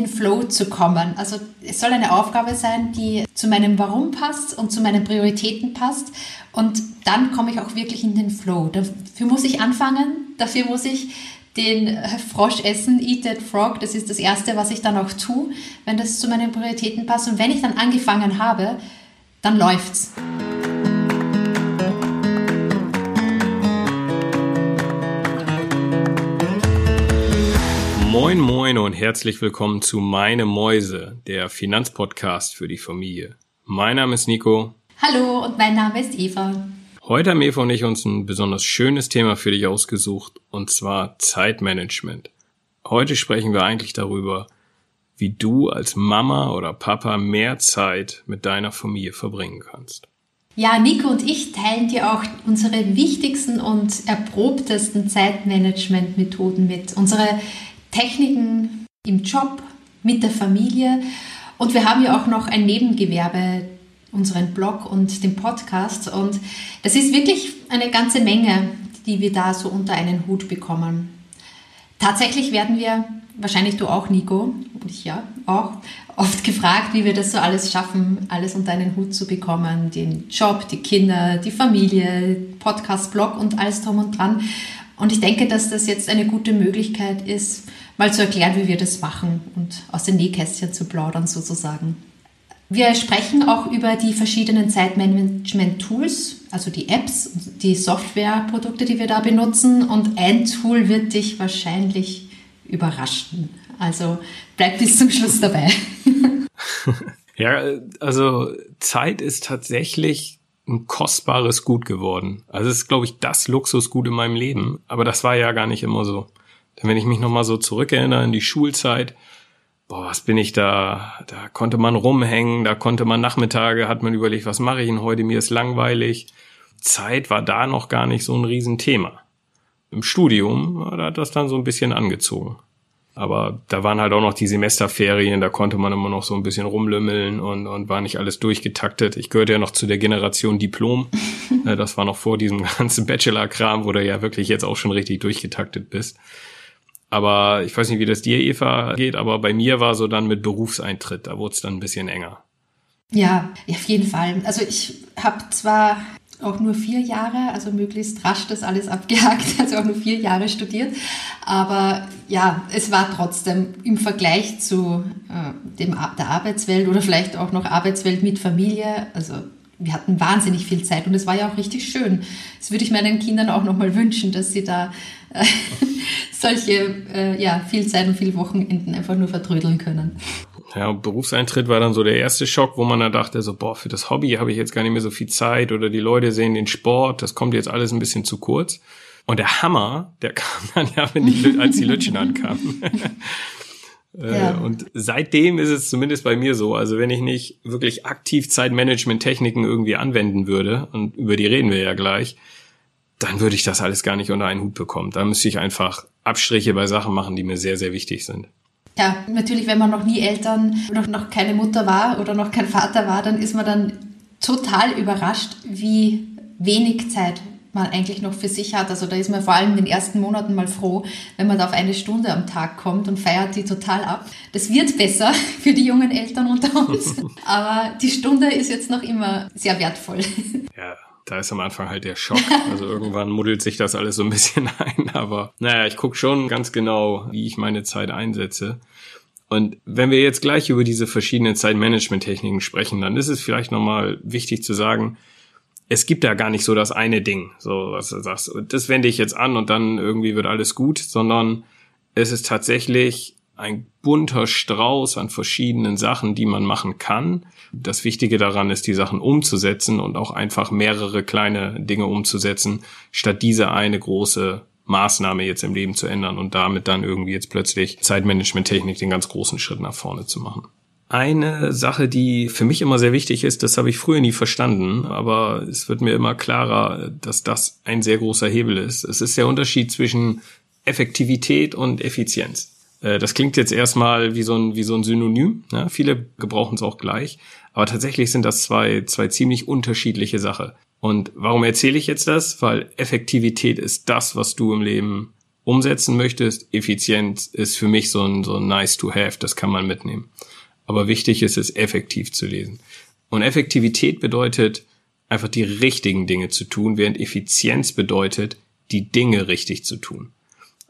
den Flow zu kommen. Also es soll eine Aufgabe sein, die zu meinem Warum passt und zu meinen Prioritäten passt. Und dann komme ich auch wirklich in den Flow. Dafür muss ich anfangen, dafür muss ich den Frosch essen, Eat That Frog. Das ist das Erste, was ich dann auch tue, wenn das zu meinen Prioritäten passt. Und wenn ich dann angefangen habe, dann läuft's. Moin Moin und herzlich willkommen zu Meine Mäuse, der Finanzpodcast für die Familie. Mein Name ist Nico. Hallo und mein Name ist Eva. Heute haben Eva und ich uns ein besonders schönes Thema für dich ausgesucht, und zwar Zeitmanagement. Heute sprechen wir eigentlich darüber, wie du als Mama oder Papa mehr Zeit mit deiner Familie verbringen kannst. Ja, Nico und ich teilen dir auch unsere wichtigsten und erprobtesten Zeitmanagement-Methoden mit. Unsere Techniken im Job, mit der Familie. Und wir haben ja auch noch ein Nebengewerbe, unseren Blog und den Podcast. Und das ist wirklich eine ganze Menge, die wir da so unter einen Hut bekommen. Tatsächlich werden wir, wahrscheinlich du auch, Nico, und ich ja auch, oft gefragt, wie wir das so alles schaffen, alles unter einen Hut zu bekommen. Den Job, die Kinder, die Familie, Podcast, Blog und alles drum und dran. Und ich denke, dass das jetzt eine gute Möglichkeit ist, mal zu erklären, wie wir das machen und aus den Nähkästchen zu plaudern sozusagen. Wir sprechen auch über die verschiedenen Zeitmanagement-Tools, also die Apps, die Softwareprodukte, die wir da benutzen. Und ein Tool wird dich wahrscheinlich überraschen. Also bleib bis zum Schluss dabei. ja, also Zeit ist tatsächlich ein kostbares Gut geworden. Also es ist, glaube ich, das Luxusgut in meinem Leben. Aber das war ja gar nicht immer so. Denn wenn ich mich nochmal so zurückerinnere in die Schulzeit, boah, was bin ich da? Da konnte man rumhängen, da konnte man Nachmittage, hat man überlegt, was mache ich denn heute? Mir ist langweilig. Zeit war da noch gar nicht so ein Riesenthema. Im Studium, da hat das dann so ein bisschen angezogen. Aber da waren halt auch noch die Semesterferien, da konnte man immer noch so ein bisschen rumlümmeln und, und war nicht alles durchgetaktet. Ich gehörte ja noch zu der Generation Diplom. Äh, das war noch vor diesem ganzen Bachelor-Kram, wo du ja wirklich jetzt auch schon richtig durchgetaktet bist. Aber ich weiß nicht, wie das dir, Eva, geht, aber bei mir war so dann mit Berufseintritt, da wurde es dann ein bisschen enger. Ja, auf jeden Fall. Also ich habe zwar auch nur vier Jahre, also möglichst rasch das alles abgehakt, also auch nur vier Jahre studiert. Aber ja, es war trotzdem im Vergleich zu äh, dem, der Arbeitswelt oder vielleicht auch noch Arbeitswelt mit Familie, also wir hatten wahnsinnig viel Zeit und es war ja auch richtig schön. Das würde ich meinen Kindern auch nochmal wünschen, dass sie da äh, solche, äh, ja, viel Zeit und viele Wochenenden einfach nur vertrödeln können. Ja, Berufseintritt war dann so der erste Schock, wo man dann dachte, so, boah, für das Hobby habe ich jetzt gar nicht mehr so viel Zeit oder die Leute sehen den Sport, das kommt jetzt alles ein bisschen zu kurz. Und der Hammer, der kam dann ja, wenn die, als die Lütchen ankamen. Äh, ja. Und seitdem ist es zumindest bei mir so, also wenn ich nicht wirklich aktiv Zeitmanagement-Techniken irgendwie anwenden würde, und über die reden wir ja gleich, dann würde ich das alles gar nicht unter einen Hut bekommen. Da müsste ich einfach Abstriche bei Sachen machen, die mir sehr, sehr wichtig sind. Ja, natürlich, wenn man noch nie Eltern, noch, noch keine Mutter war oder noch kein Vater war, dann ist man dann total überrascht, wie wenig Zeit man eigentlich noch für sich hat. Also da ist man vor allem in den ersten Monaten mal froh, wenn man da auf eine Stunde am Tag kommt und feiert die total ab. Das wird besser für die jungen Eltern unter uns, aber die Stunde ist jetzt noch immer sehr wertvoll. Ja. Da ist am Anfang halt der Schock. Also irgendwann muddelt sich das alles so ein bisschen ein. Aber naja, ich gucke schon ganz genau, wie ich meine Zeit einsetze. Und wenn wir jetzt gleich über diese verschiedenen Zeitmanagement-Techniken sprechen, dann ist es vielleicht nochmal wichtig zu sagen, es gibt da gar nicht so das eine Ding, so was du sagst, das wende ich jetzt an und dann irgendwie wird alles gut, sondern es ist tatsächlich ein bunter Strauß an verschiedenen Sachen, die man machen kann. Das Wichtige daran ist, die Sachen umzusetzen und auch einfach mehrere kleine Dinge umzusetzen, statt diese eine große Maßnahme jetzt im Leben zu ändern und damit dann irgendwie jetzt plötzlich Zeitmanagement-Technik den ganz großen Schritt nach vorne zu machen. Eine Sache, die für mich immer sehr wichtig ist, das habe ich früher nie verstanden, aber es wird mir immer klarer, dass das ein sehr großer Hebel ist. Es ist der Unterschied zwischen Effektivität und Effizienz. Äh, das klingt jetzt erstmal wie so ein, wie so ein Synonym. Ne? Viele gebrauchen es auch gleich. Aber tatsächlich sind das zwei, zwei ziemlich unterschiedliche Sachen. Und warum erzähle ich jetzt das? Weil Effektivität ist das, was du im Leben umsetzen möchtest. Effizienz ist für mich so ein, so ein nice to have, das kann man mitnehmen. Aber wichtig ist es, effektiv zu lesen. Und Effektivität bedeutet, einfach die richtigen Dinge zu tun, während Effizienz bedeutet, die Dinge richtig zu tun.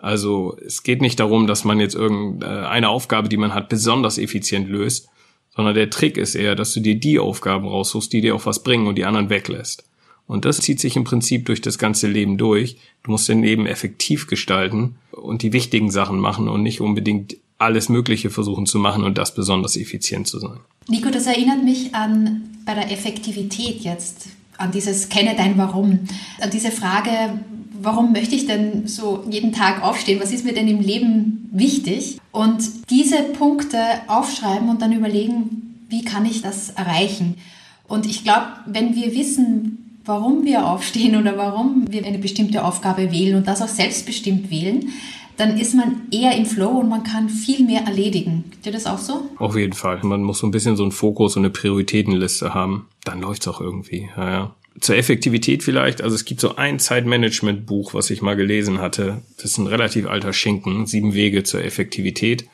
Also es geht nicht darum, dass man jetzt irgendeine Aufgabe, die man hat, besonders effizient löst, sondern der Trick ist eher, dass du dir die Aufgaben raussuchst, die dir auch was bringen und die anderen weglässt. Und das zieht sich im Prinzip durch das ganze Leben durch. Du musst dein Leben effektiv gestalten und die wichtigen Sachen machen und nicht unbedingt alles Mögliche versuchen zu machen und das besonders effizient zu sein. Nico, das erinnert mich an bei der Effektivität jetzt, an dieses Kenne dein Warum, an diese Frage, warum möchte ich denn so jeden Tag aufstehen? Was ist mir denn im Leben wichtig? Und diese Punkte aufschreiben und dann überlegen, wie kann ich das erreichen? Und ich glaube, wenn wir wissen, warum wir aufstehen oder warum wir eine bestimmte Aufgabe wählen und das auch selbstbestimmt wählen, dann ist man eher im Flow und man kann viel mehr erledigen. Geht dir das auch so? Auf jeden Fall. Man muss so ein bisschen so einen Fokus und eine Prioritätenliste haben. Dann läuft's auch irgendwie. Ja, ja zur Effektivität vielleicht, also es gibt so ein Zeitmanagement-Buch, was ich mal gelesen hatte. Das ist ein relativ alter Schinken, sieben Wege zur Effektivität.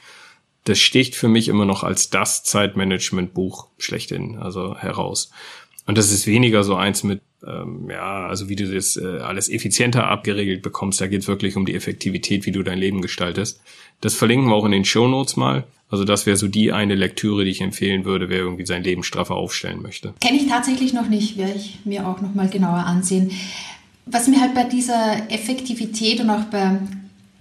Das sticht für mich immer noch als das Zeitmanagement-Buch schlechthin, also heraus. Und das ist weniger so eins mit, ähm, ja, also wie du das äh, alles effizienter abgeregelt bekommst. Da geht es wirklich um die Effektivität, wie du dein Leben gestaltest. Das verlinken wir auch in den Show Notes mal. Also das wäre so die eine Lektüre, die ich empfehlen würde, wer irgendwie sein Leben straffer aufstellen möchte. Kenne ich tatsächlich noch nicht, werde ich mir auch noch mal genauer ansehen. Was mir halt bei dieser Effektivität und auch bei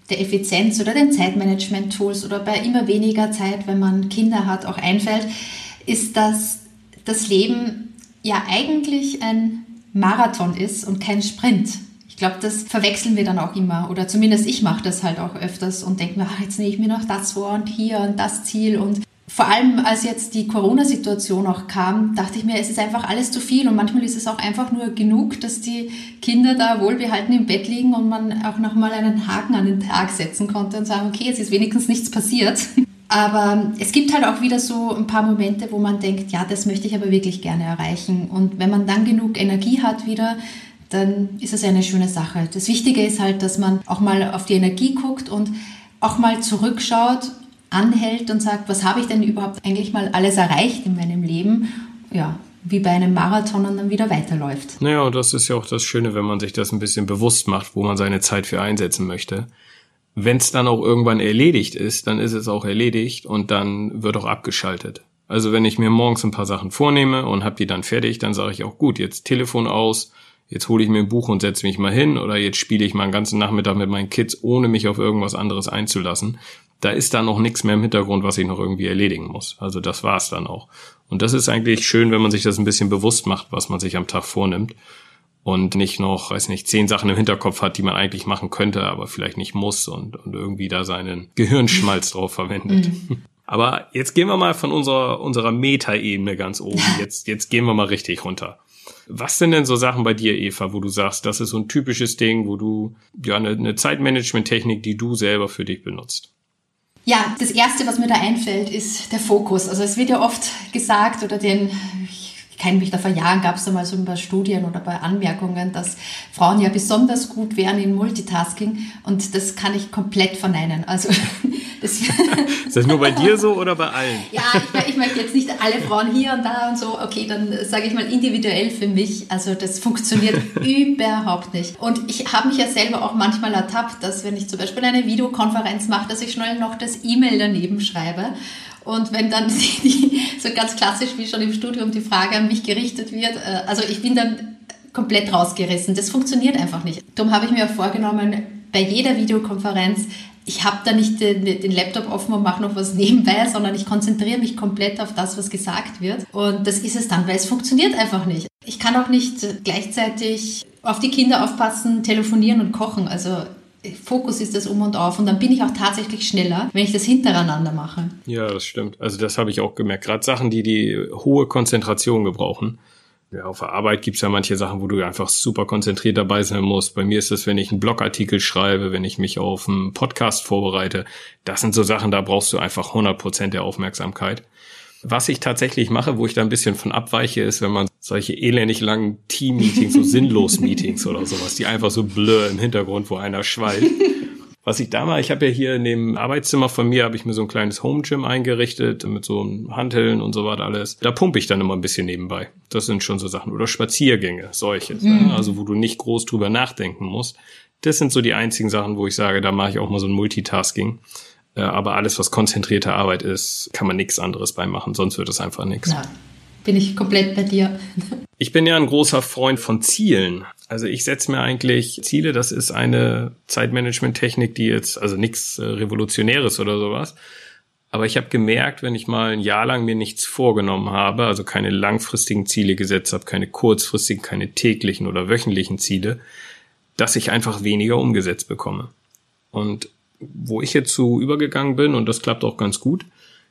der Effizienz oder den Zeitmanagement-Tools oder bei immer weniger Zeit, wenn man Kinder hat, auch einfällt, ist, dass das Leben ja eigentlich ein Marathon ist und kein Sprint. Ich glaube, das verwechseln wir dann auch immer. Oder zumindest ich mache das halt auch öfters und denke mir, ach, jetzt nehme ich mir noch das vor und hier und das Ziel. Und vor allem, als jetzt die Corona-Situation auch kam, dachte ich mir, es ist einfach alles zu viel. Und manchmal ist es auch einfach nur genug, dass die Kinder da wohlbehalten im Bett liegen und man auch nochmal einen Haken an den Tag setzen konnte und sagen, okay, es ist wenigstens nichts passiert. Aber es gibt halt auch wieder so ein paar Momente, wo man denkt, ja, das möchte ich aber wirklich gerne erreichen. Und wenn man dann genug Energie hat wieder, dann ist das eine schöne Sache. Das Wichtige ist halt, dass man auch mal auf die Energie guckt und auch mal zurückschaut, anhält und sagt, was habe ich denn überhaupt eigentlich mal alles erreicht in meinem Leben? Ja, wie bei einem Marathon und dann wieder weiterläuft. Naja, und das ist ja auch das Schöne, wenn man sich das ein bisschen bewusst macht, wo man seine Zeit für einsetzen möchte wenn es dann auch irgendwann erledigt ist, dann ist es auch erledigt und dann wird auch abgeschaltet. Also wenn ich mir morgens ein paar Sachen vornehme und habe die dann fertig, dann sage ich auch gut, jetzt Telefon aus, jetzt hole ich mir ein Buch und setze mich mal hin oder jetzt spiele ich mal einen ganzen Nachmittag mit meinen Kids, ohne mich auf irgendwas anderes einzulassen. Da ist dann noch nichts mehr im Hintergrund, was ich noch irgendwie erledigen muss. Also das war's dann auch. Und das ist eigentlich schön, wenn man sich das ein bisschen bewusst macht, was man sich am Tag vornimmt und nicht noch, weiß nicht, zehn Sachen im Hinterkopf hat, die man eigentlich machen könnte, aber vielleicht nicht muss und, und irgendwie da seinen Gehirnschmalz drauf verwendet. Mhm. Aber jetzt gehen wir mal von unserer, unserer Meta-Ebene ganz oben. Jetzt, jetzt gehen wir mal richtig runter. Was sind denn so Sachen bei dir, Eva, wo du sagst, das ist so ein typisches Ding, wo du, ja, eine, eine Zeitmanagement-Technik, die du selber für dich benutzt? Ja, das erste, was mir da einfällt, ist der Fokus. Also es wird ja oft gesagt oder den, ich kenne mich da vor Jahren, gab es da mal so ein paar Studien oder bei Anmerkungen, dass Frauen ja besonders gut wären in Multitasking und das kann ich komplett verneinen. Also das ist das nur bei dir so oder bei allen? Ja, ich, ich möchte jetzt nicht alle Frauen hier und da und so. Okay, dann sage ich mal individuell für mich. Also das funktioniert überhaupt nicht. Und ich habe mich ja selber auch manchmal ertappt, dass wenn ich zum Beispiel eine Videokonferenz mache, dass ich schnell noch das E-Mail daneben schreibe. Und wenn dann die, so ganz klassisch wie schon im Studium die Frage an mich gerichtet wird, äh, also ich bin dann komplett rausgerissen. Das funktioniert einfach nicht. Darum habe ich mir vorgenommen, bei jeder Videokonferenz, ich habe da nicht den, den, Laptop offen und mache noch was nebenbei, sondern ich konzentriere mich komplett auf das, was gesagt wird. Und das ist es dann, weil es funktioniert einfach nicht. Ich kann auch nicht gleichzeitig auf die Kinder aufpassen, telefonieren und kochen. Also Fokus ist das um und auf und dann bin ich auch tatsächlich schneller, wenn ich das hintereinander mache. Ja, das stimmt. Also das habe ich auch gemerkt. Gerade Sachen, die die hohe Konzentration gebrauchen. Ja, auf der Arbeit gibt's ja manche Sachen, wo du einfach super konzentriert dabei sein musst. Bei mir ist es, wenn ich einen Blogartikel schreibe, wenn ich mich auf einen Podcast vorbereite. Das sind so Sachen, da brauchst du einfach 100 Prozent der Aufmerksamkeit. Was ich tatsächlich mache, wo ich da ein bisschen von abweiche, ist, wenn man solche elendig langen Team-Meetings, so sinnlos Meetings oder sowas, die einfach so blöd im Hintergrund, wo einer schweilt. Was ich da mache, ich habe ja hier in dem Arbeitszimmer von mir, habe ich mir so ein kleines Home Gym eingerichtet mit so einem Hanteln und so was alles. Da pumpe ich dann immer ein bisschen nebenbei. Das sind schon so Sachen. Oder Spaziergänge, solche. Mhm. Also wo du nicht groß drüber nachdenken musst. Das sind so die einzigen Sachen, wo ich sage, da mache ich auch mal so ein Multitasking. Äh, aber alles, was konzentrierte Arbeit ist, kann man nichts anderes bei machen, sonst wird es einfach nichts. Ja, bin ich komplett bei dir. Ich bin ja ein großer Freund von Zielen. Also ich setze mir eigentlich Ziele, das ist eine Zeitmanagement-Technik, die jetzt, also nichts äh, Revolutionäres oder sowas. Aber ich habe gemerkt, wenn ich mal ein Jahr lang mir nichts vorgenommen habe, also keine langfristigen Ziele gesetzt habe, keine kurzfristigen, keine täglichen oder wöchentlichen Ziele, dass ich einfach weniger umgesetzt bekomme. Und wo ich jetzt so übergegangen bin, und das klappt auch ganz gut,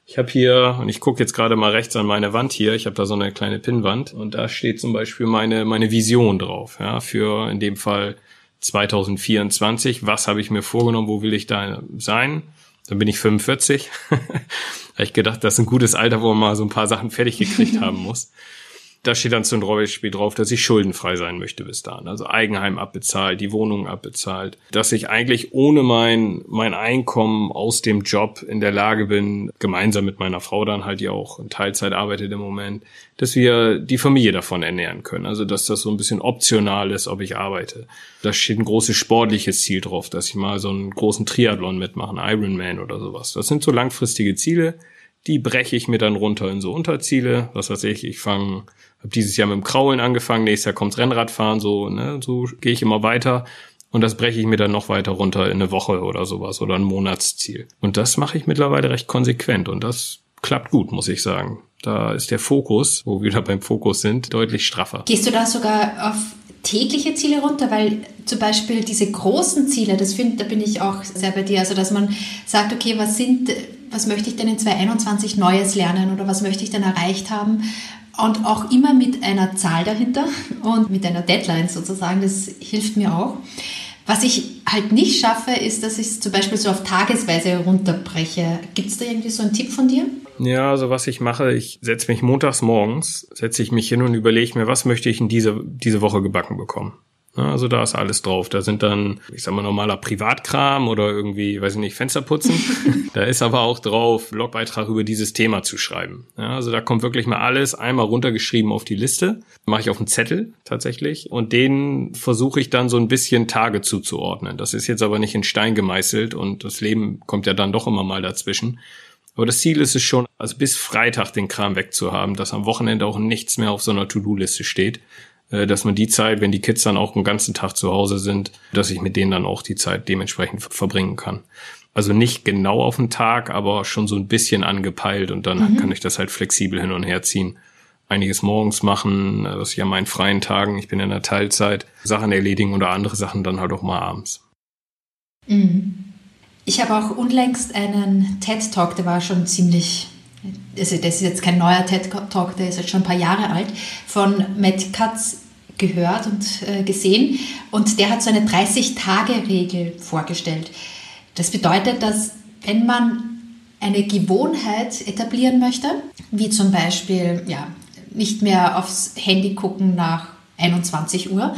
ich habe hier, und ich gucke jetzt gerade mal rechts an meine Wand hier, ich habe da so eine kleine Pinnwand und da steht zum Beispiel meine, meine Vision drauf, ja, für in dem Fall 2024. Was habe ich mir vorgenommen, wo will ich da sein? Dann bin ich 45. habe ich gedacht, das ist ein gutes Alter, wo man mal so ein paar Sachen fertig gekriegt haben muss da steht dann zum Beispiel drauf, dass ich schuldenfrei sein möchte bis dahin. Also Eigenheim abbezahlt, die Wohnung abbezahlt. Dass ich eigentlich ohne mein, mein Einkommen aus dem Job in der Lage bin, gemeinsam mit meiner Frau dann halt, die auch in Teilzeit arbeitet im Moment, dass wir die Familie davon ernähren können. Also dass das so ein bisschen optional ist, ob ich arbeite. Da steht ein großes sportliches Ziel drauf, dass ich mal so einen großen Triathlon mitmache, Ironman oder sowas. Das sind so langfristige Ziele. Die breche ich mir dann runter in so Unterziele. Was weiß ich, ich fange habe dieses Jahr mit dem Kraulen angefangen, nächstes Jahr kommt's Rennradfahren, so, ne, so gehe ich immer weiter. Und das breche ich mir dann noch weiter runter in eine Woche oder sowas oder ein Monatsziel. Und das mache ich mittlerweile recht konsequent und das klappt gut, muss ich sagen. Da ist der Fokus, wo wir wieder beim Fokus sind, deutlich straffer. Gehst du da sogar auf tägliche Ziele runter? Weil zum Beispiel diese großen Ziele, das finde, da bin ich auch sehr bei dir. Also, dass man sagt, okay, was sind, was möchte ich denn in 2021 Neues lernen oder was möchte ich denn erreicht haben? und auch immer mit einer Zahl dahinter und mit einer Deadline sozusagen. Das hilft mir auch. Was ich halt nicht schaffe, ist, dass ich es zum Beispiel so auf Tagesweise runterbreche. Gibt es da irgendwie so einen Tipp von dir? Ja, also was ich mache, ich setze mich montags morgens, setze ich mich hin und überlege mir, was möchte ich in dieser diese Woche gebacken bekommen. Also da ist alles drauf. Da sind dann, ich sag mal, normaler Privatkram oder irgendwie, weiß ich nicht, Fenster putzen. da ist aber auch drauf, Blogbeitrag über dieses Thema zu schreiben. Ja, also da kommt wirklich mal alles einmal runtergeschrieben auf die Liste. Mache ich auf einen Zettel tatsächlich. Und den versuche ich dann so ein bisschen Tage zuzuordnen. Das ist jetzt aber nicht in Stein gemeißelt und das Leben kommt ja dann doch immer mal dazwischen. Aber das Ziel ist es schon, also bis Freitag den Kram wegzuhaben, dass am Wochenende auch nichts mehr auf so einer To-Do-Liste steht. Äh, dass man die Zeit, wenn die Kids dann auch den ganzen Tag zu Hause sind, dass ich mit denen dann auch die Zeit dementsprechend verbringen kann. Also nicht genau auf den Tag, aber schon so ein bisschen angepeilt und dann mhm. kann ich das halt flexibel hin und her ziehen. Einiges morgens machen, das ist ja meinen freien Tagen, ich bin in der Teilzeit, Sachen erledigen oder andere Sachen dann halt auch mal abends. Mhm. Ich habe auch unlängst einen TED-Talk, der war schon ziemlich also das ist jetzt kein neuer TED-Talk, der ist jetzt schon ein paar Jahre alt, von Matt Katz gehört und äh, gesehen. Und der hat so eine 30-Tage-Regel vorgestellt. Das bedeutet, dass wenn man eine Gewohnheit etablieren möchte, wie zum Beispiel ja, nicht mehr aufs Handy gucken nach 21 Uhr,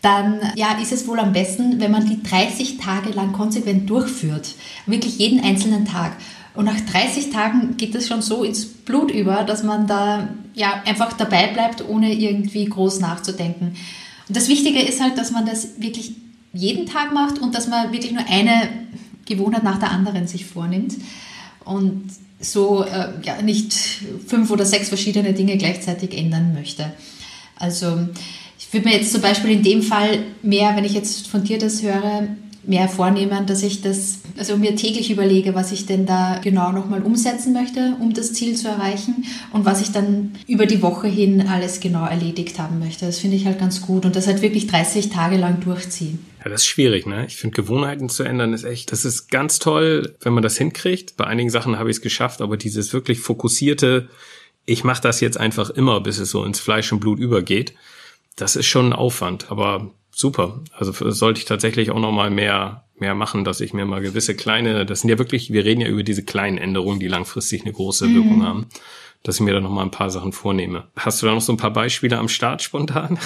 dann ja, ist es wohl am besten, wenn man die 30 Tage lang konsequent durchführt. Wirklich jeden einzelnen Tag. Und nach 30 Tagen geht es schon so ins Blut über, dass man da ja einfach dabei bleibt, ohne irgendwie groß nachzudenken. Und das Wichtige ist halt, dass man das wirklich jeden Tag macht und dass man wirklich nur eine Gewohnheit nach der anderen sich vornimmt und so äh, ja, nicht fünf oder sechs verschiedene Dinge gleichzeitig ändern möchte. Also ich würde mir jetzt zum Beispiel in dem Fall mehr, wenn ich jetzt von dir das höre, mehr vornehmen, dass ich das, also mir täglich überlege, was ich denn da genau nochmal umsetzen möchte, um das Ziel zu erreichen und was ich dann über die Woche hin alles genau erledigt haben möchte. Das finde ich halt ganz gut und das halt wirklich 30 Tage lang durchziehen. Ja, das ist schwierig, ne? Ich finde, Gewohnheiten zu ändern ist echt, das ist ganz toll, wenn man das hinkriegt. Bei einigen Sachen habe ich es geschafft, aber dieses wirklich fokussierte, ich mache das jetzt einfach immer, bis es so ins Fleisch und Blut übergeht, das ist schon ein Aufwand. Aber super. Also sollte ich tatsächlich auch noch mal mehr mehr machen, dass ich mir mal gewisse kleine, das sind ja wirklich, wir reden ja über diese kleinen Änderungen, die langfristig eine große mhm. Wirkung haben, dass ich mir da noch mal ein paar Sachen vornehme. Hast du da noch so ein paar Beispiele am Start spontan?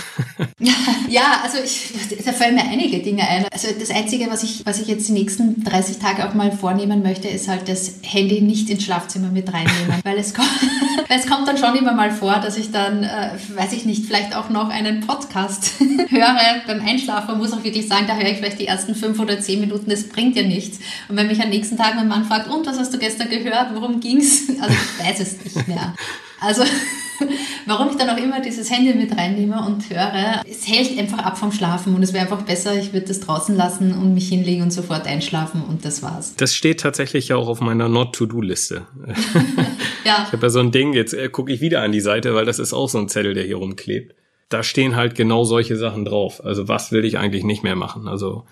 ja, also ich, da fallen mir einige Dinge ein. Also das Einzige, was ich, was ich jetzt die nächsten 30 Tage auch mal vornehmen möchte, ist halt das Handy nicht ins Schlafzimmer mit reinnehmen, weil es kommt, weil es kommt dann schon immer mal vor, dass ich dann, äh, weiß ich nicht, vielleicht auch noch einen Podcast höre beim Einschlafen. Man muss auch wirklich sagen, da höre ich vielleicht die ersten fünf oder zehn Minuten, das bringt ja nichts. Und wenn mich am nächsten Tag mein Mann fragt, und was hast du gestern gehört, worum ging's? Also ich weiß es nicht mehr. Also, warum ich dann auch immer dieses Handy mit reinnehme und höre, es hält einfach ab vom Schlafen und es wäre einfach besser, ich würde das draußen lassen und mich hinlegen und sofort einschlafen und das war's. Das steht tatsächlich auch auf meiner Not-to-Do-Liste. ja. Ich habe ja so ein Ding, jetzt äh, gucke ich wieder an die Seite, weil das ist auch so ein Zettel, der hier rumklebt. Da stehen halt genau solche Sachen drauf. Also was will ich eigentlich nicht mehr machen? Also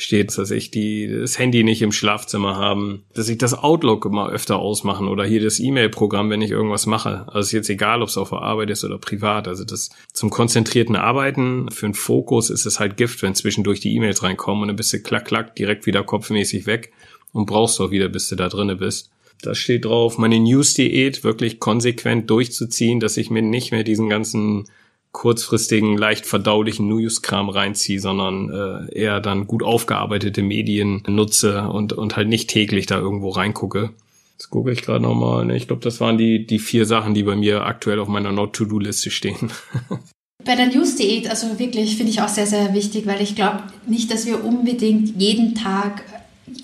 steht, dass ich die, das Handy nicht im Schlafzimmer haben, dass ich das Outlook mal öfter ausmachen oder hier das E-Mail-Programm, wenn ich irgendwas mache. Also ist jetzt egal, ob es auf der Arbeit ist oder privat. Also das zum konzentrierten Arbeiten, für einen Fokus ist es halt Gift, wenn zwischendurch die E-Mails reinkommen und dann bist du klack, klack, direkt wieder kopfmäßig weg und brauchst auch wieder, bis du da drinne bist. Da steht drauf, meine News-Diät wirklich konsequent durchzuziehen, dass ich mir nicht mehr diesen ganzen kurzfristigen, leicht verdaulichen News-Kram reinziehe, sondern äh, eher dann gut aufgearbeitete Medien nutze und, und halt nicht täglich da irgendwo reingucke. Jetzt gucke ich gerade nochmal. Ne? Ich glaube, das waren die, die vier Sachen, die bei mir aktuell auf meiner Not-to-Do-Liste stehen. Bei der News-Diät, also wirklich, finde ich auch sehr, sehr wichtig, weil ich glaube nicht, dass wir unbedingt jeden Tag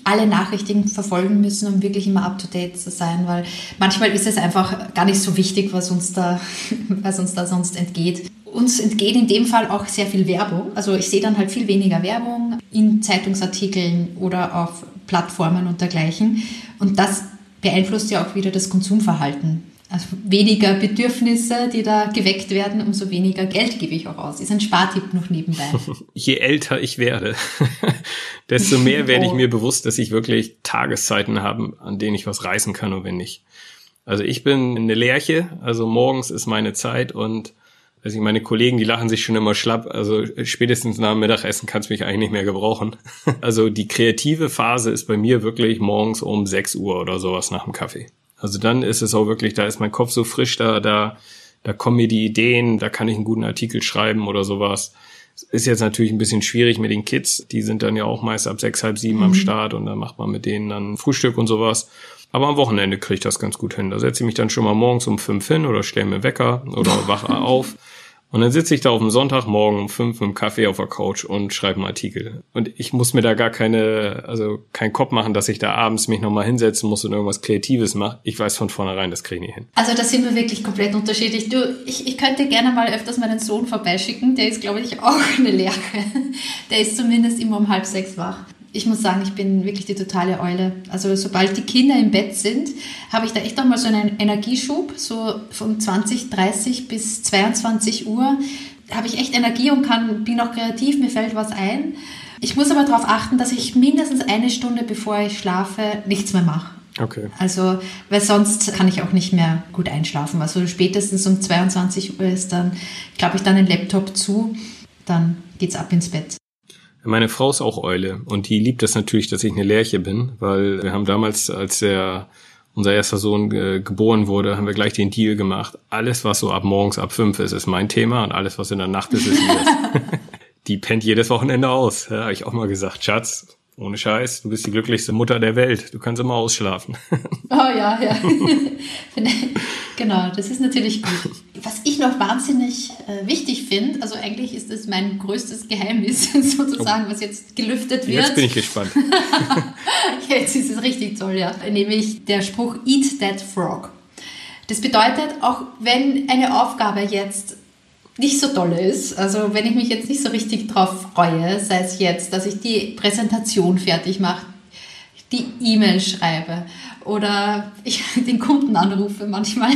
alle Nachrichten verfolgen müssen, um wirklich immer up-to-date zu sein, weil manchmal ist es einfach gar nicht so wichtig, was uns da, was uns da sonst entgeht. Uns entgeht in dem Fall auch sehr viel Werbung. Also ich sehe dann halt viel weniger Werbung in Zeitungsartikeln oder auf Plattformen und dergleichen. Und das beeinflusst ja auch wieder das Konsumverhalten. Also weniger Bedürfnisse, die da geweckt werden, umso weniger Geld gebe ich auch aus. Ist ein Spartipp noch nebenbei. Je älter ich werde, desto mehr werde ich oh. mir bewusst, dass ich wirklich Tageszeiten habe, an denen ich was reißen kann und wenn nicht. Also ich bin eine Lerche, also morgens ist meine Zeit und also meine Kollegen, die lachen sich schon immer schlapp. Also spätestens nach dem Mittagessen kannst du mich eigentlich nicht mehr gebrauchen. Also die kreative Phase ist bei mir wirklich morgens um 6 Uhr oder sowas nach dem Kaffee. Also dann ist es auch wirklich, da ist mein Kopf so frisch, da, da, da kommen mir die Ideen, da kann ich einen guten Artikel schreiben oder sowas. Ist jetzt natürlich ein bisschen schwierig mit den Kids. Die sind dann ja auch meist ab sechs, halb sieben mhm. am Start und dann macht man mit denen dann Frühstück und sowas. Aber am Wochenende kriege ich das ganz gut hin. Da setze ich mich dann schon mal morgens um fünf hin oder stelle mir Wecker oder wache auf. Und dann sitze ich da auf dem Sonntagmorgen um fünf dem Kaffee auf der Couch und schreibe einen Artikel. Und ich muss mir da gar keine, also keinen Kopf machen, dass ich da abends mich nochmal hinsetzen muss und irgendwas Kreatives mache. Ich weiß von vornherein, das kriege ich nicht hin. Also da sind wir wirklich komplett unterschiedlich. Du, ich, ich könnte gerne mal öfters meinen Sohn vorbeischicken. Der ist, glaube ich, auch eine Lehre. Der ist zumindest immer um halb sechs wach ich muss sagen, ich bin wirklich die totale Eule. Also sobald die Kinder im Bett sind, habe ich da echt nochmal so einen Energieschub, so von 20, 30 bis 22 Uhr habe ich echt Energie und kann, bin auch kreativ, mir fällt was ein. Ich muss aber darauf achten, dass ich mindestens eine Stunde bevor ich schlafe nichts mehr mache. Okay. Also, weil sonst kann ich auch nicht mehr gut einschlafen. Also spätestens um 22 Uhr ist dann, glaube ich, dann ein Laptop zu, dann geht's ab ins Bett. Meine Frau ist auch Eule und die liebt es das natürlich, dass ich eine Lerche bin, weil wir haben damals, als der unser erster Sohn äh, geboren wurde, haben wir gleich den Deal gemacht. Alles, was so ab morgens ab fünf ist, ist mein Thema und alles, was in der Nacht ist, ist ihres. die pennt jedes Wochenende aus. Ja, habe ich auch mal gesagt, Schatz, ohne Scheiß, du bist die glücklichste Mutter der Welt. Du kannst immer ausschlafen. Oh ja, ja. genau, das ist natürlich gut. Was ich noch wahnsinnig äh, wichtig finde, also eigentlich ist es mein größtes Geheimnis sozusagen, was jetzt gelüftet wird. Jetzt bin ich gespannt. jetzt ist es richtig toll, ja. Nämlich der Spruch Eat that frog. Das bedeutet, auch wenn eine Aufgabe jetzt nicht so toll ist. Also wenn ich mich jetzt nicht so richtig drauf freue, sei es jetzt, dass ich die Präsentation fertig mache, die E-Mail schreibe oder ich den Kunden anrufe manchmal,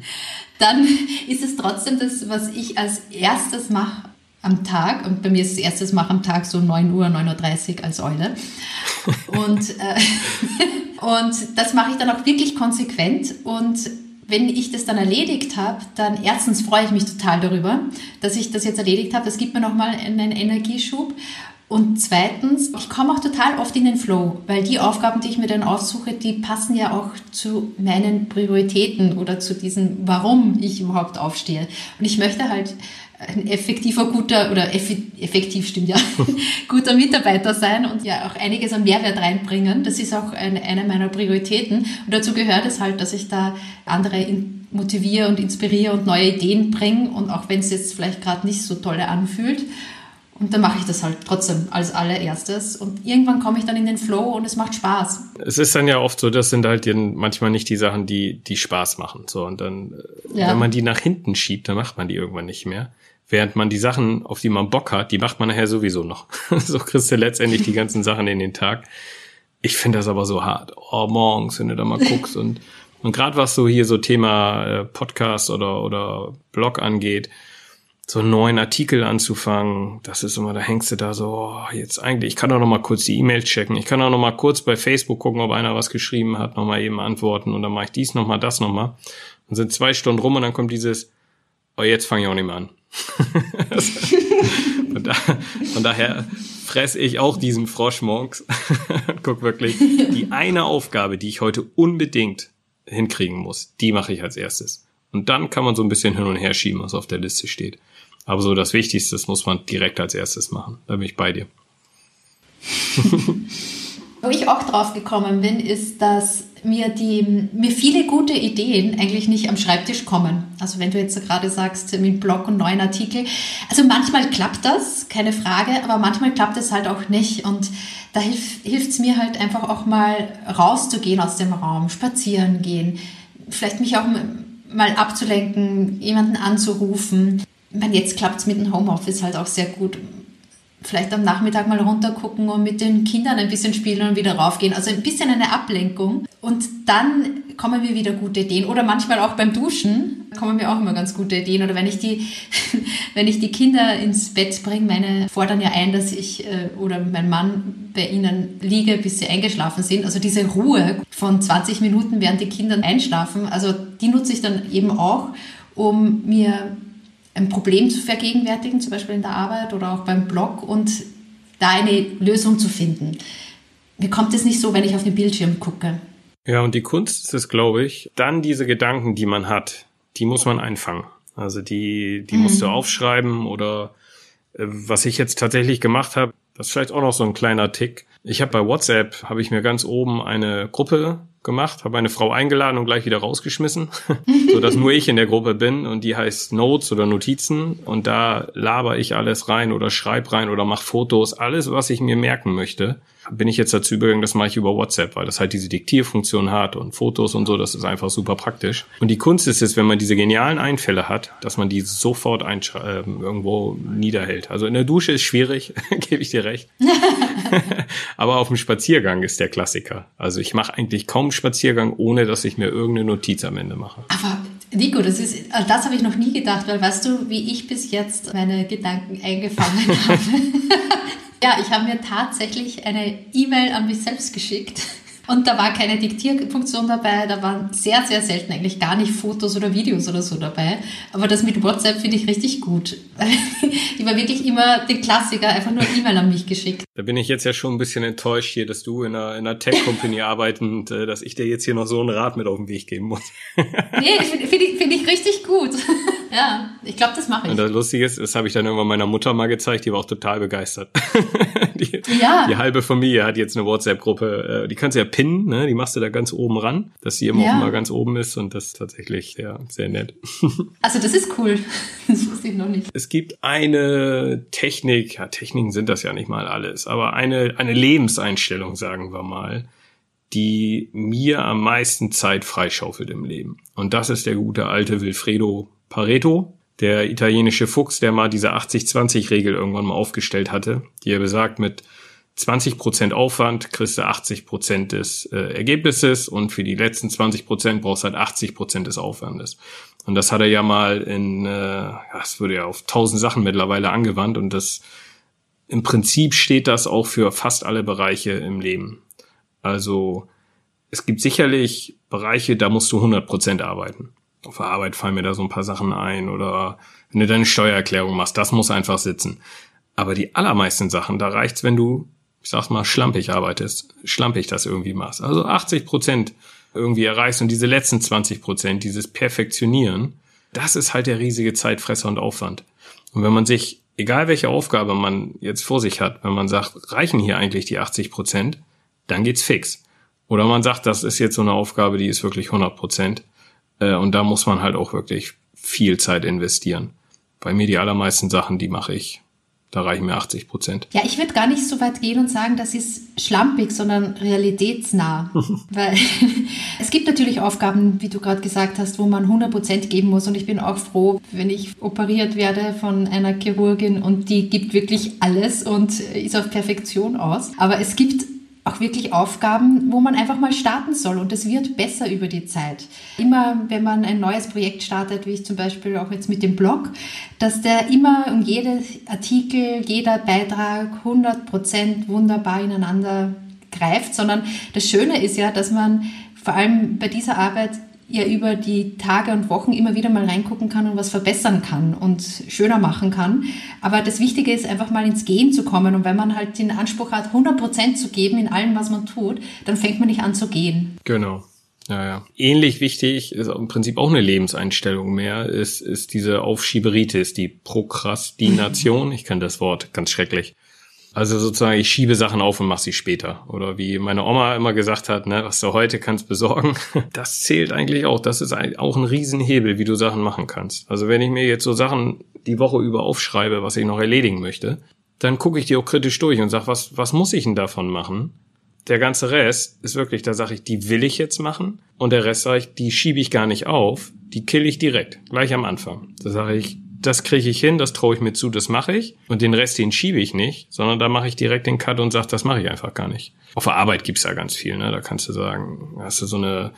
dann ist es trotzdem das, was ich als erstes mache am Tag. Und bei mir ist es erstes Mal am Tag so 9 Uhr, 9.30 Uhr als Eule. Und, äh, und das mache ich dann auch wirklich konsequent und wenn ich das dann erledigt habe, dann erstens freue ich mich total darüber, dass ich das jetzt erledigt habe. Das gibt mir nochmal einen Energieschub. Und zweitens, ich komme auch total oft in den Flow, weil die Aufgaben, die ich mir dann aussuche, die passen ja auch zu meinen Prioritäten oder zu diesem, warum ich überhaupt aufstehe. Und ich möchte halt ein effektiver, guter oder effektiv stimmt ja, guter Mitarbeiter sein und ja auch einiges an Mehrwert reinbringen. Das ist auch eine, eine meiner Prioritäten. Und dazu gehört es halt, dass ich da andere motiviere und inspiriere und neue Ideen bringe. Und auch wenn es jetzt vielleicht gerade nicht so toll anfühlt, und dann mache ich das halt trotzdem als allererstes. Und irgendwann komme ich dann in den Flow und es macht Spaß. Es ist dann ja oft so, das sind halt manchmal nicht die Sachen, die, die Spaß machen. So, und dann, ja. wenn man die nach hinten schiebt, dann macht man die irgendwann nicht mehr. Während man die Sachen, auf die man Bock hat, die macht man nachher sowieso noch. so kriegst du letztendlich die ganzen Sachen in den Tag. Ich finde das aber so hart. Oh, morgens, wenn du da mal guckst und, und gerade was so hier so Thema äh, Podcast oder, oder Blog angeht, so einen neuen Artikel anzufangen, das ist immer, da hängst du da so, oh, jetzt eigentlich, ich kann auch noch mal kurz die E-Mails checken, ich kann auch noch mal kurz bei Facebook gucken, ob einer was geschrieben hat, noch mal eben antworten und dann mache ich dies noch mal, das noch mal. Dann sind zwei Stunden rum und dann kommt dieses, oh, jetzt fange ich auch nicht mehr an. von, da, von, daher fresse ich auch diesen Frosch morgens. Guck wirklich, die eine Aufgabe, die ich heute unbedingt hinkriegen muss, die mache ich als erstes. Und dann kann man so ein bisschen hin und her schieben, was auf der Liste steht. Aber so das Wichtigste, das muss man direkt als erstes machen. Da bin ich bei dir. Wo ich auch drauf gekommen bin, ist, dass mir die mir viele gute Ideen eigentlich nicht am Schreibtisch kommen. Also wenn du jetzt gerade sagst mit Blog und neuen Artikel, also manchmal klappt das, keine Frage, aber manchmal klappt es halt auch nicht und da hilft es mir halt einfach auch mal rauszugehen aus dem Raum, spazieren gehen, vielleicht mich auch mal abzulenken, jemanden anzurufen. Meine, jetzt klappt es mit dem Homeoffice halt auch sehr gut. Vielleicht am Nachmittag mal runtergucken und mit den Kindern ein bisschen spielen und wieder raufgehen. Also ein bisschen eine Ablenkung. Und dann kommen mir wieder gute Ideen. Oder manchmal auch beim Duschen kommen mir auch immer ganz gute Ideen. Oder wenn ich die, wenn ich die Kinder ins Bett bringe, meine fordern ja ein, dass ich äh, oder mein Mann bei ihnen liege, bis sie eingeschlafen sind. Also diese Ruhe von 20 Minuten, während die Kinder einschlafen, also die nutze ich dann eben auch, um mir ein Problem zu vergegenwärtigen, zum Beispiel in der Arbeit oder auch beim Blog und da eine Lösung zu finden. Mir kommt es nicht so, wenn ich auf den Bildschirm gucke. Ja, und die Kunst ist es, glaube ich, dann diese Gedanken, die man hat, die muss man einfangen. Also die, die mhm. musst du aufschreiben oder äh, was ich jetzt tatsächlich gemacht habe, das ist vielleicht auch noch so ein kleiner Tick. Ich habe bei WhatsApp, habe ich mir ganz oben eine Gruppe gemacht, habe eine Frau eingeladen und gleich wieder rausgeschmissen, so dass nur ich in der Gruppe bin und die heißt Notes oder Notizen und da laber ich alles rein oder schreib rein oder mach Fotos, alles was ich mir merken möchte bin ich jetzt dazu übergegangen, das mache ich über WhatsApp, weil das halt diese Diktierfunktion hat und Fotos und so, das ist einfach super praktisch. Und die Kunst ist es, wenn man diese genialen Einfälle hat, dass man die sofort äh, irgendwo niederhält. Also in der Dusche ist schwierig, gebe ich dir recht. Aber auf dem Spaziergang ist der Klassiker. Also ich mache eigentlich kaum Spaziergang, ohne dass ich mir irgendeine Notiz am Ende mache. Aber Nico, das ist, das habe ich noch nie gedacht, weil weißt du, wie ich bis jetzt meine Gedanken eingefangen habe? Ja, ich habe mir tatsächlich eine E-Mail an mich selbst geschickt. Und da war keine Diktierfunktion dabei, da waren sehr, sehr selten eigentlich gar nicht Fotos oder Videos oder so dabei. Aber das mit WhatsApp finde ich richtig gut. ich war wirklich immer den Klassiker, einfach nur E-Mail an mich geschickt. Da bin ich jetzt ja schon ein bisschen enttäuscht hier, dass du in einer, in einer Tech-Company arbeitend, äh, dass ich dir jetzt hier noch so einen Rat mit auf den Weg geben muss. nee, finde find ich, find ich richtig gut. Ja, ich glaube, das mache ich. Und das Lustige ist, das habe ich dann irgendwann meiner Mutter mal gezeigt, die war auch total begeistert. die, ja. die halbe Familie hat jetzt eine WhatsApp-Gruppe, äh, die kannst du ja pinnen, ne? die machst du da ganz oben ran, dass sie immer ja. auch immer ganz oben ist und das ist tatsächlich ja, sehr nett. also das ist cool, das wusste ich noch nicht. Es gibt eine Technik, ja, Techniken sind das ja nicht mal alles, aber eine, eine Lebenseinstellung, sagen wir mal, die mir am meisten Zeit freischaufelt im Leben. Und das ist der gute alte Wilfredo Pareto, der italienische Fuchs, der mal diese 80-20-Regel irgendwann mal aufgestellt hatte, die er besagt, mit 20 Prozent Aufwand kriegst du 80 Prozent des äh, Ergebnisses und für die letzten 20 Prozent brauchst du halt 80 Prozent des Aufwandes. Und das hat er ja mal in, äh, das würde ja auf tausend Sachen mittlerweile angewandt und das im Prinzip steht das auch für fast alle Bereiche im Leben. Also es gibt sicherlich Bereiche, da musst du 100 Prozent arbeiten auf der Arbeit fallen mir da so ein paar Sachen ein oder wenn du deine Steuererklärung machst, das muss einfach sitzen. Aber die allermeisten Sachen, da reicht's, wenn du, ich sag's mal, schlampig arbeitest, schlampig das irgendwie machst. Also 80 Prozent irgendwie erreichst und diese letzten 20 Prozent, dieses Perfektionieren, das ist halt der riesige Zeitfresser und Aufwand. Und wenn man sich, egal welche Aufgabe man jetzt vor sich hat, wenn man sagt, reichen hier eigentlich die 80 Prozent, dann geht's fix. Oder man sagt, das ist jetzt so eine Aufgabe, die ist wirklich 100 Prozent. Äh, und da muss man halt auch wirklich viel Zeit investieren. Bei mir die allermeisten Sachen, die mache ich da reichen mir 80 Prozent. Ja, ich würde gar nicht so weit gehen und sagen, das ist schlampig, sondern realitätsnah. Weil es gibt natürlich Aufgaben, wie du gerade gesagt hast, wo man 100 Prozent geben muss. Und ich bin auch froh, wenn ich operiert werde von einer Chirurgin und die gibt wirklich alles und ist auf Perfektion aus. Aber es gibt auch wirklich Aufgaben, wo man einfach mal starten soll und es wird besser über die Zeit. Immer, wenn man ein neues Projekt startet, wie ich zum Beispiel auch jetzt mit dem Blog, dass der immer um jedes Artikel, jeder Beitrag 100 Prozent wunderbar ineinander greift, sondern das Schöne ist ja, dass man vor allem bei dieser Arbeit ja über die Tage und Wochen immer wieder mal reingucken kann und was verbessern kann und schöner machen kann. Aber das Wichtige ist einfach mal ins Gehen zu kommen. Und wenn man halt den Anspruch hat, 100 Prozent zu geben in allem, was man tut, dann fängt man nicht an zu gehen. Genau. Ja, ja. Ähnlich wichtig ist im Prinzip auch eine Lebenseinstellung mehr, ist, ist diese Aufschieberitis, die Prokrastination. Ich kann das Wort ganz schrecklich. Also sozusagen, ich schiebe Sachen auf und mache sie später. Oder wie meine Oma immer gesagt hat, ne, was du heute kannst besorgen, das zählt eigentlich auch. Das ist auch ein Riesenhebel, wie du Sachen machen kannst. Also wenn ich mir jetzt so Sachen die Woche über aufschreibe, was ich noch erledigen möchte, dann gucke ich die auch kritisch durch und sage, was, was muss ich denn davon machen? Der ganze Rest ist wirklich, da sage ich, die will ich jetzt machen. Und der Rest sage ich, die schiebe ich gar nicht auf, die kill ich direkt, gleich am Anfang. Da sage ich, das kriege ich hin, das traue ich mir zu, das mache ich. Und den Rest, den schiebe ich nicht, sondern da mache ich direkt den Cut und sage, das mache ich einfach gar nicht. Auf der Arbeit gibt's ja ganz viel, ne? Da kannst du sagen, hast du so eine,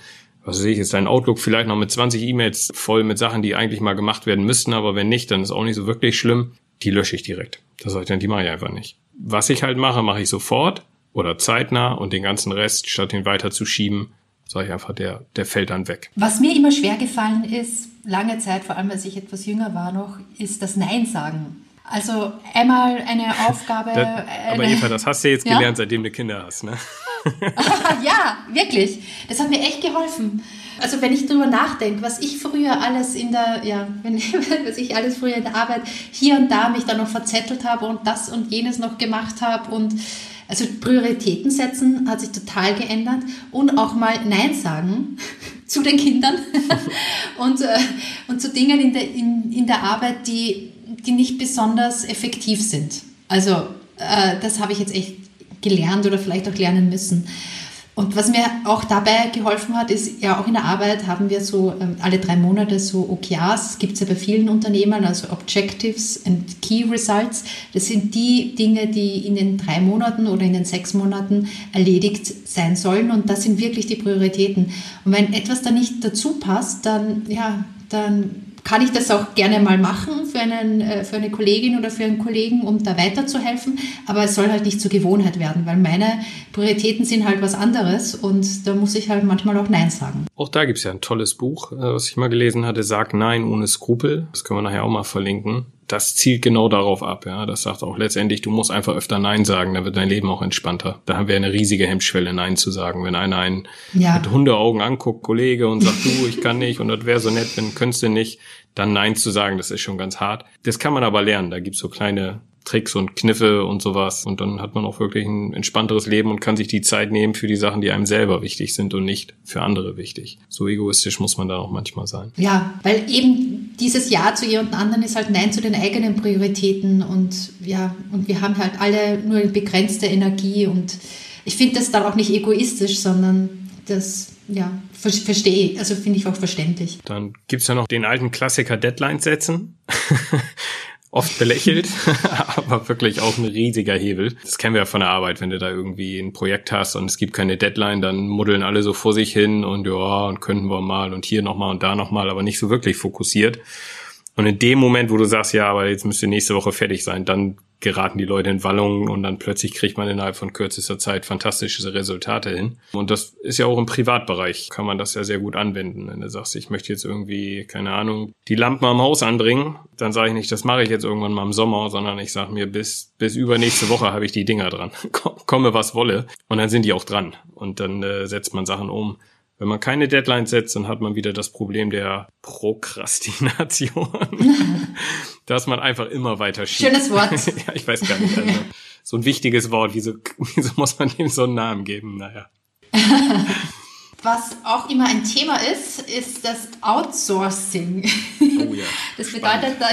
was sehe ich jetzt, dein Outlook vielleicht noch mit 20 E-Mails voll mit Sachen, die eigentlich mal gemacht werden müssten, aber wenn nicht, dann ist auch nicht so wirklich schlimm. Die lösche ich direkt. Das sage ich dann, die mache ich einfach nicht. Was ich halt mache, mache ich sofort oder zeitnah und den ganzen Rest, statt ihn weiter zu schieben, sage ich einfach, der, der fällt dann weg. Was mir immer schwer gefallen ist, lange Zeit, vor allem als ich etwas jünger war noch, ist das Nein sagen. Also einmal eine Aufgabe. Das, aber eine, Eva, das hast du jetzt ja? gelernt, seitdem du Kinder hast, ne? ja, wirklich. Das hat mir echt geholfen. Also wenn ich darüber nachdenke, was ich früher alles in der, ja, wenn, was ich alles früher in der Arbeit hier und da mich dann noch verzettelt habe und das und jenes noch gemacht habe und also Prioritäten setzen hat sich total geändert und auch mal Nein sagen zu den Kindern und, äh, und zu Dingen in der, in, in der Arbeit, die, die nicht besonders effektiv sind. Also äh, das habe ich jetzt echt gelernt oder vielleicht auch lernen müssen. Und was mir auch dabei geholfen hat, ist ja auch in der Arbeit haben wir so ähm, alle drei Monate so OKRs, gibt es ja bei vielen Unternehmen, also Objectives and Key Results. Das sind die Dinge, die in den drei Monaten oder in den sechs Monaten erledigt sein sollen. Und das sind wirklich die Prioritäten. Und wenn etwas da nicht dazu passt, dann, ja, dann kann ich das auch gerne mal machen für, einen, äh, für eine Kollegin oder für einen Kollegen, um da weiterzuhelfen. Aber es soll halt nicht zur Gewohnheit werden, weil meine Prioritäten sind halt was anderes und da muss ich halt manchmal auch Nein sagen. Auch da gibt es ja ein tolles Buch, äh, was ich mal gelesen hatte, Sag Nein ohne Skrupel. Das können wir nachher auch mal verlinken. Das zielt genau darauf ab, ja. Das sagt auch letztendlich, du musst einfach öfter Nein sagen, dann wird dein Leben auch entspannter. Da haben wir eine riesige Hemmschwelle, Nein zu sagen. Wenn einer einen ja. mit Hundeaugen anguckt, Kollege, und sagt, du, ich kann nicht und das wäre so nett, wenn könntest du nicht, dann Nein zu sagen, das ist schon ganz hart. Das kann man aber lernen. Da gibt's so kleine Tricks und Kniffe und sowas. Und dann hat man auch wirklich ein entspannteres Leben und kann sich die Zeit nehmen für die Sachen, die einem selber wichtig sind und nicht für andere wichtig. So egoistisch muss man da auch manchmal sein. Ja, weil eben dieses Ja zu jemand anderen ist halt Nein zu den eigenen Prioritäten und ja, und wir haben halt alle nur begrenzte Energie und ich finde das dann auch nicht egoistisch, sondern das ja, verstehe, also finde ich auch verständlich. Dann gibt's ja noch den alten Klassiker Deadlines setzen. Oft belächelt, aber wirklich auch ein riesiger Hebel. Das kennen wir ja von der Arbeit, wenn du da irgendwie ein Projekt hast und es gibt keine Deadline, dann muddeln alle so vor sich hin und ja, und könnten wir mal und hier nochmal und da nochmal, aber nicht so wirklich fokussiert. Und in dem Moment, wo du sagst, ja, aber jetzt müsste nächste Woche fertig sein, dann geraten die Leute in Wallungen und dann plötzlich kriegt man innerhalb von kürzester Zeit fantastische Resultate hin. Und das ist ja auch im Privatbereich, kann man das ja sehr gut anwenden. Wenn du sagst, ich möchte jetzt irgendwie, keine Ahnung, die Lampen am Haus anbringen, dann sage ich nicht, das mache ich jetzt irgendwann mal im Sommer, sondern ich sage mir, bis, bis übernächste Woche habe ich die Dinger dran. Komme was wolle. Und dann sind die auch dran. Und dann äh, setzt man Sachen um. Wenn man keine Deadline setzt, dann hat man wieder das Problem der Prokrastination. dass man einfach immer weiter schiebt. Schönes Wort. ja, ich weiß gar nicht. Also, so ein wichtiges Wort. Wieso, wieso muss man dem so einen Namen geben? Naja. Was auch immer ein Thema ist, ist das Outsourcing. Oh ja. Das bedeutet, da,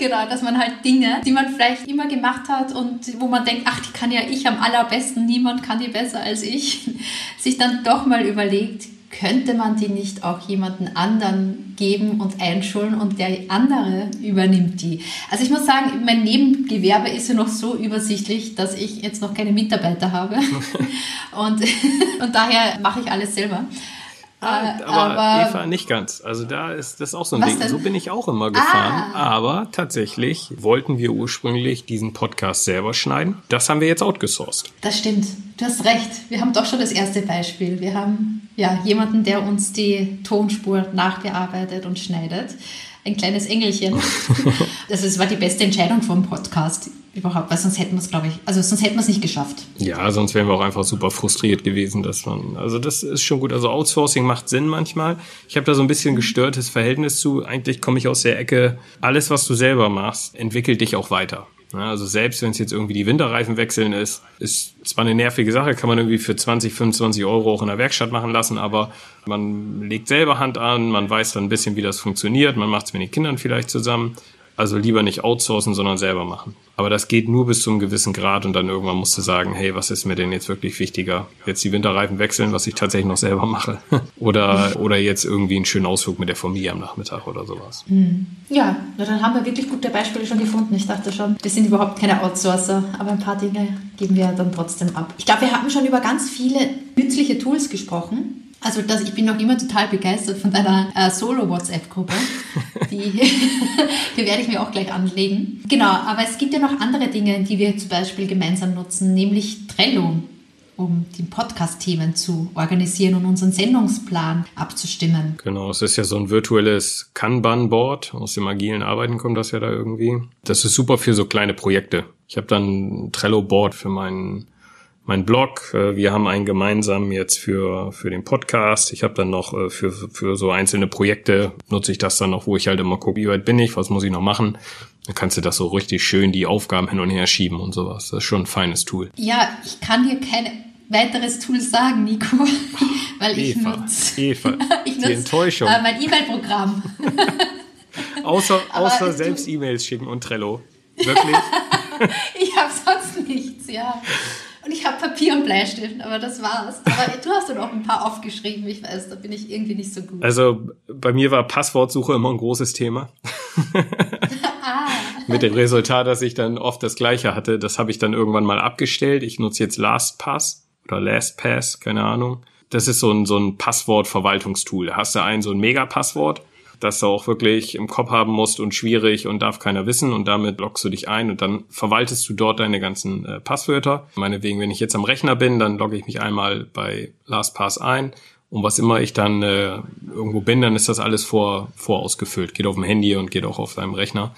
genau, dass man halt Dinge, die man vielleicht immer gemacht hat und wo man denkt, ach, die kann ja ich am allerbesten, niemand kann die besser als ich, sich dann doch mal überlegt, könnte man die nicht auch jemanden anderen geben und einschulen und der andere übernimmt die? Also ich muss sagen, mein Nebengewerbe ist ja noch so übersichtlich, dass ich jetzt noch keine Mitarbeiter habe und, und daher mache ich alles selber. Ah, aber, aber, Eva nicht ganz. Also da ist das auch so ein Ding. Denn? So bin ich auch immer gefahren. Ah. Aber tatsächlich wollten wir ursprünglich diesen Podcast selber schneiden. Das haben wir jetzt outgesourced. Das stimmt. Du hast recht. Wir haben doch schon das erste Beispiel. Wir haben ja jemanden, der uns die Tonspur nachbearbeitet und schneidet ein kleines Engelchen. das ist, war die beste Entscheidung vom Podcast überhaupt, weil sonst hätten wir es, glaube ich, also sonst hätten wir es nicht geschafft. Ja, sonst wären wir auch einfach super frustriert gewesen, dass man, also das ist schon gut. Also Outsourcing macht Sinn manchmal. Ich habe da so ein bisschen gestörtes Verhältnis zu. Eigentlich komme ich aus der Ecke, alles, was du selber machst, entwickelt dich auch weiter. Also selbst wenn es jetzt irgendwie die Winterreifen wechseln ist, ist zwar eine nervige Sache, kann man irgendwie für 20, 25 Euro auch in der Werkstatt machen lassen, aber man legt selber Hand an, man weiß dann ein bisschen, wie das funktioniert, man macht es mit den Kindern vielleicht zusammen. Also lieber nicht outsourcen, sondern selber machen. Aber das geht nur bis zu einem gewissen Grad und dann irgendwann musst du sagen, hey, was ist mir denn jetzt wirklich wichtiger? Jetzt die Winterreifen wechseln, was ich tatsächlich noch selber mache. oder, oder jetzt irgendwie einen schönen Ausflug mit der Familie am Nachmittag oder sowas. Hm. Ja, dann haben wir wirklich gute Beispiele schon gefunden. Ich dachte schon, wir sind überhaupt keine Outsourcer, aber ein paar Dinge geben wir dann trotzdem ab. Ich glaube, wir haben schon über ganz viele nützliche Tools gesprochen. Also das, ich bin noch immer total begeistert von deiner äh, Solo-WhatsApp-Gruppe. Die, die werde ich mir auch gleich anlegen. Genau, aber es gibt ja noch andere Dinge, die wir zum Beispiel gemeinsam nutzen, nämlich Trello, um die Podcast-Themen zu organisieren und unseren Sendungsplan abzustimmen. Genau, es ist ja so ein virtuelles Kanban-Board. Aus dem agilen Arbeiten kommt das ja da irgendwie. Das ist super für so kleine Projekte. Ich habe dann ein Trello-Board für meinen mein Blog. Äh, wir haben einen gemeinsam jetzt für, für den Podcast. Ich habe dann noch äh, für, für so einzelne Projekte nutze ich das dann noch, wo ich halt immer gucke, wie weit bin ich, was muss ich noch machen. Dann kannst du das so richtig schön die Aufgaben hin und her schieben und sowas. Das ist schon ein feines Tool. Ja, ich kann dir kein weiteres Tool sagen, Nico, weil ich Eva, nutze, Eva, ich nutze, die Enttäuschung. Äh, mein E-Mail-Programm. außer außer selbst E-Mails schicken und Trello. Wirklich? ich habe sonst nichts, ja. Und ich habe Papier und Bleistift, aber das war's. Aber du hast dann auch ein paar aufgeschrieben, ich weiß, da bin ich irgendwie nicht so gut. Also bei mir war Passwortsuche immer ein großes Thema. ah. Mit dem Resultat, dass ich dann oft das gleiche hatte. Das habe ich dann irgendwann mal abgestellt. Ich nutze jetzt LastPass oder LastPass, keine Ahnung. Das ist so ein, so ein Passwortverwaltungstool. Da hast du ein so ein Mega-Passwort das du auch wirklich im Kopf haben musst und schwierig und darf keiner wissen und damit loggst du dich ein und dann verwaltest du dort deine ganzen äh, Passwörter. Meinetwegen, wenn ich jetzt am Rechner bin, dann logge ich mich einmal bei LastPass ein und was immer ich dann äh, irgendwo bin, dann ist das alles vor, vorausgefüllt. Geht auf dem Handy und geht auch auf deinem Rechner.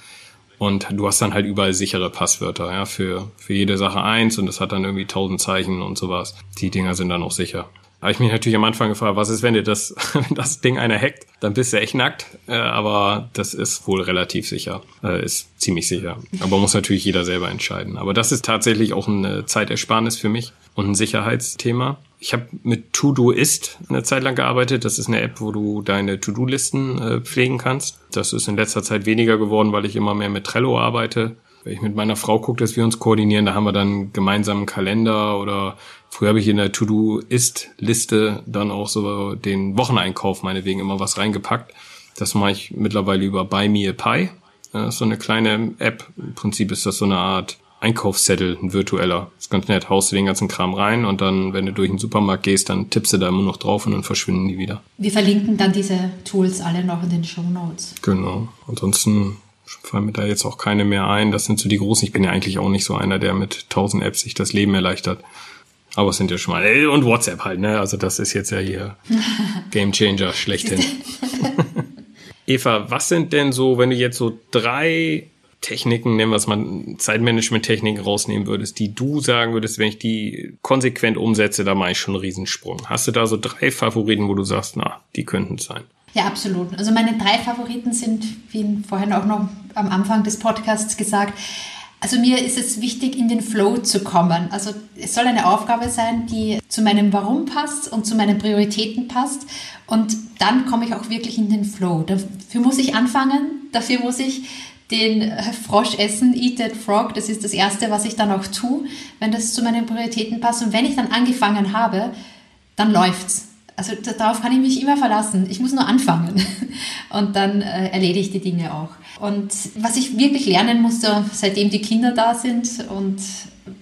Und du hast dann halt überall sichere Passwörter, ja, für, für jede Sache eins und das hat dann irgendwie tausend Zeichen und sowas. Die Dinger sind dann auch sicher habe ich mich natürlich am Anfang gefragt, was ist, wenn dir das, wenn das Ding einer hackt, dann bist du echt nackt. Äh, aber das ist wohl relativ sicher, äh, ist ziemlich sicher. Aber muss natürlich jeder selber entscheiden. Aber das ist tatsächlich auch eine Zeitersparnis für mich und ein Sicherheitsthema. Ich habe mit Todoist eine Zeit lang gearbeitet. Das ist eine App, wo du deine To-Do-Listen äh, pflegen kannst. Das ist in letzter Zeit weniger geworden, weil ich immer mehr mit Trello arbeite. Wenn ich mit meiner Frau gucke, dass wir uns koordinieren, da haben wir dann gemeinsamen Kalender oder früher habe ich in der To-Do-Ist-Liste dann auch so den Wocheneinkauf meinetwegen immer was reingepackt. Das mache ich mittlerweile über Buy Me a Pie. Das ist so eine kleine App. Im Prinzip ist das so eine Art Einkaufszettel, ein virtueller. ist ganz nett. Haust du den ganzen Kram rein und dann, wenn du durch den Supermarkt gehst, dann tippst du da immer noch drauf und dann verschwinden die wieder. Wir verlinken dann diese Tools alle noch in den Show Notes. Genau. Ansonsten fallen mir da jetzt auch keine mehr ein. Das sind so die großen. Ich bin ja eigentlich auch nicht so einer, der mit tausend Apps sich das Leben erleichtert. Aber es sind ja schon mal. Äh, und WhatsApp halt, ne? Also das ist jetzt ja hier Game Changer schlechthin. Eva, was sind denn so, wenn du jetzt so drei Techniken, nennen wir es mal Zeitmanagement-Techniken rausnehmen würdest, die du sagen würdest, wenn ich die konsequent umsetze, da mache ich schon einen Riesensprung. Hast du da so drei Favoriten, wo du sagst, na, die könnten es sein? Ja, absolut. Also meine drei Favoriten sind, wie vorhin auch noch am Anfang des Podcasts gesagt, also mir ist es wichtig, in den Flow zu kommen. Also es soll eine Aufgabe sein, die zu meinem Warum passt und zu meinen Prioritäten passt. Und dann komme ich auch wirklich in den Flow. Dafür muss ich anfangen, dafür muss ich den Frosch essen, Eat That Frog. Das ist das Erste, was ich dann auch tue, wenn das zu meinen Prioritäten passt. Und wenn ich dann angefangen habe, dann läuft's. Also darauf kann ich mich immer verlassen. Ich muss nur anfangen und dann äh, erledige ich die Dinge auch. Und was ich wirklich lernen musste, seitdem die Kinder da sind und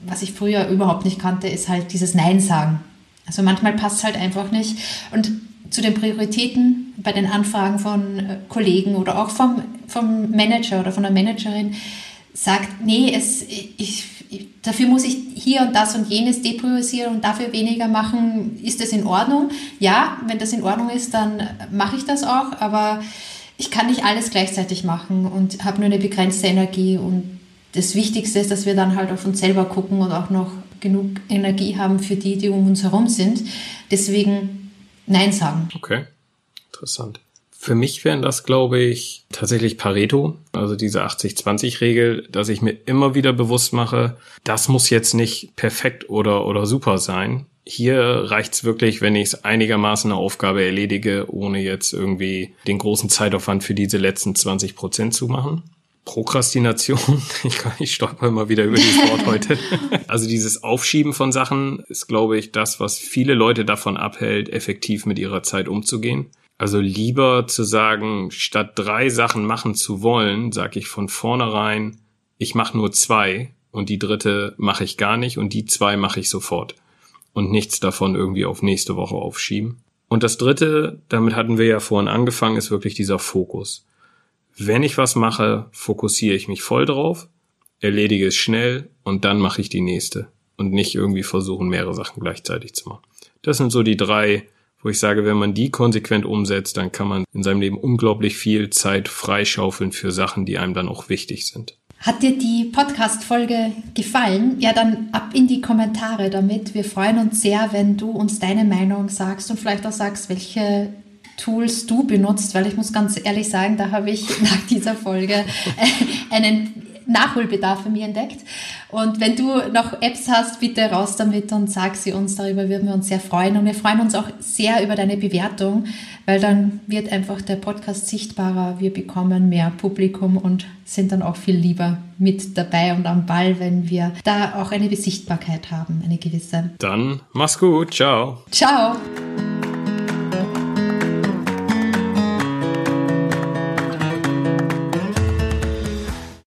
was ich früher überhaupt nicht kannte, ist halt dieses Nein sagen. Also manchmal passt es halt einfach nicht. Und zu den Prioritäten bei den Anfragen von äh, Kollegen oder auch vom, vom Manager oder von der Managerin sagt, nee, es, ich, dafür muss ich hier und das und jenes depriorisieren und dafür weniger machen, ist das in Ordnung? Ja, wenn das in Ordnung ist, dann mache ich das auch, aber ich kann nicht alles gleichzeitig machen und habe nur eine begrenzte Energie und das Wichtigste ist, dass wir dann halt auf uns selber gucken und auch noch genug Energie haben für die, die um uns herum sind. Deswegen Nein sagen. Okay, interessant. Für mich wären das, glaube ich, tatsächlich Pareto, also diese 80-20-Regel, dass ich mir immer wieder bewusst mache, das muss jetzt nicht perfekt oder, oder super sein. Hier reicht's wirklich, wenn ich es einigermaßen eine Aufgabe erledige, ohne jetzt irgendwie den großen Zeitaufwand für diese letzten 20 Prozent zu machen. Prokrastination, ich, ich stolper immer wieder über dieses Wort heute. Also dieses Aufschieben von Sachen ist, glaube ich, das, was viele Leute davon abhält, effektiv mit ihrer Zeit umzugehen. Also lieber zu sagen, statt drei Sachen machen zu wollen, sage ich von vornherein, ich mache nur zwei und die dritte mache ich gar nicht und die zwei mache ich sofort. Und nichts davon irgendwie auf nächste Woche aufschieben. Und das dritte, damit hatten wir ja vorhin angefangen, ist wirklich dieser Fokus. Wenn ich was mache, fokussiere ich mich voll drauf, erledige es schnell und dann mache ich die nächste und nicht irgendwie versuchen, mehrere Sachen gleichzeitig zu machen. Das sind so die drei, wo ich sage, wenn man die konsequent umsetzt, dann kann man in seinem Leben unglaublich viel Zeit freischaufeln für Sachen, die einem dann auch wichtig sind. Hat dir die Podcast-Folge gefallen? Ja, dann ab in die Kommentare damit. Wir freuen uns sehr, wenn du uns deine Meinung sagst und vielleicht auch sagst, welche Tools du benutzt, weil ich muss ganz ehrlich sagen, da habe ich nach dieser Folge äh, einen Nachholbedarf für mich entdeckt. Und wenn du noch Apps hast, bitte raus damit und sag sie uns. Darüber würden wir uns sehr freuen. Und wir freuen uns auch sehr über deine Bewertung, weil dann wird einfach der Podcast sichtbarer. Wir bekommen mehr Publikum und sind dann auch viel lieber mit dabei und am Ball, wenn wir da auch eine Besichtbarkeit haben, eine gewisse. Dann mach's gut. Ciao. Ciao.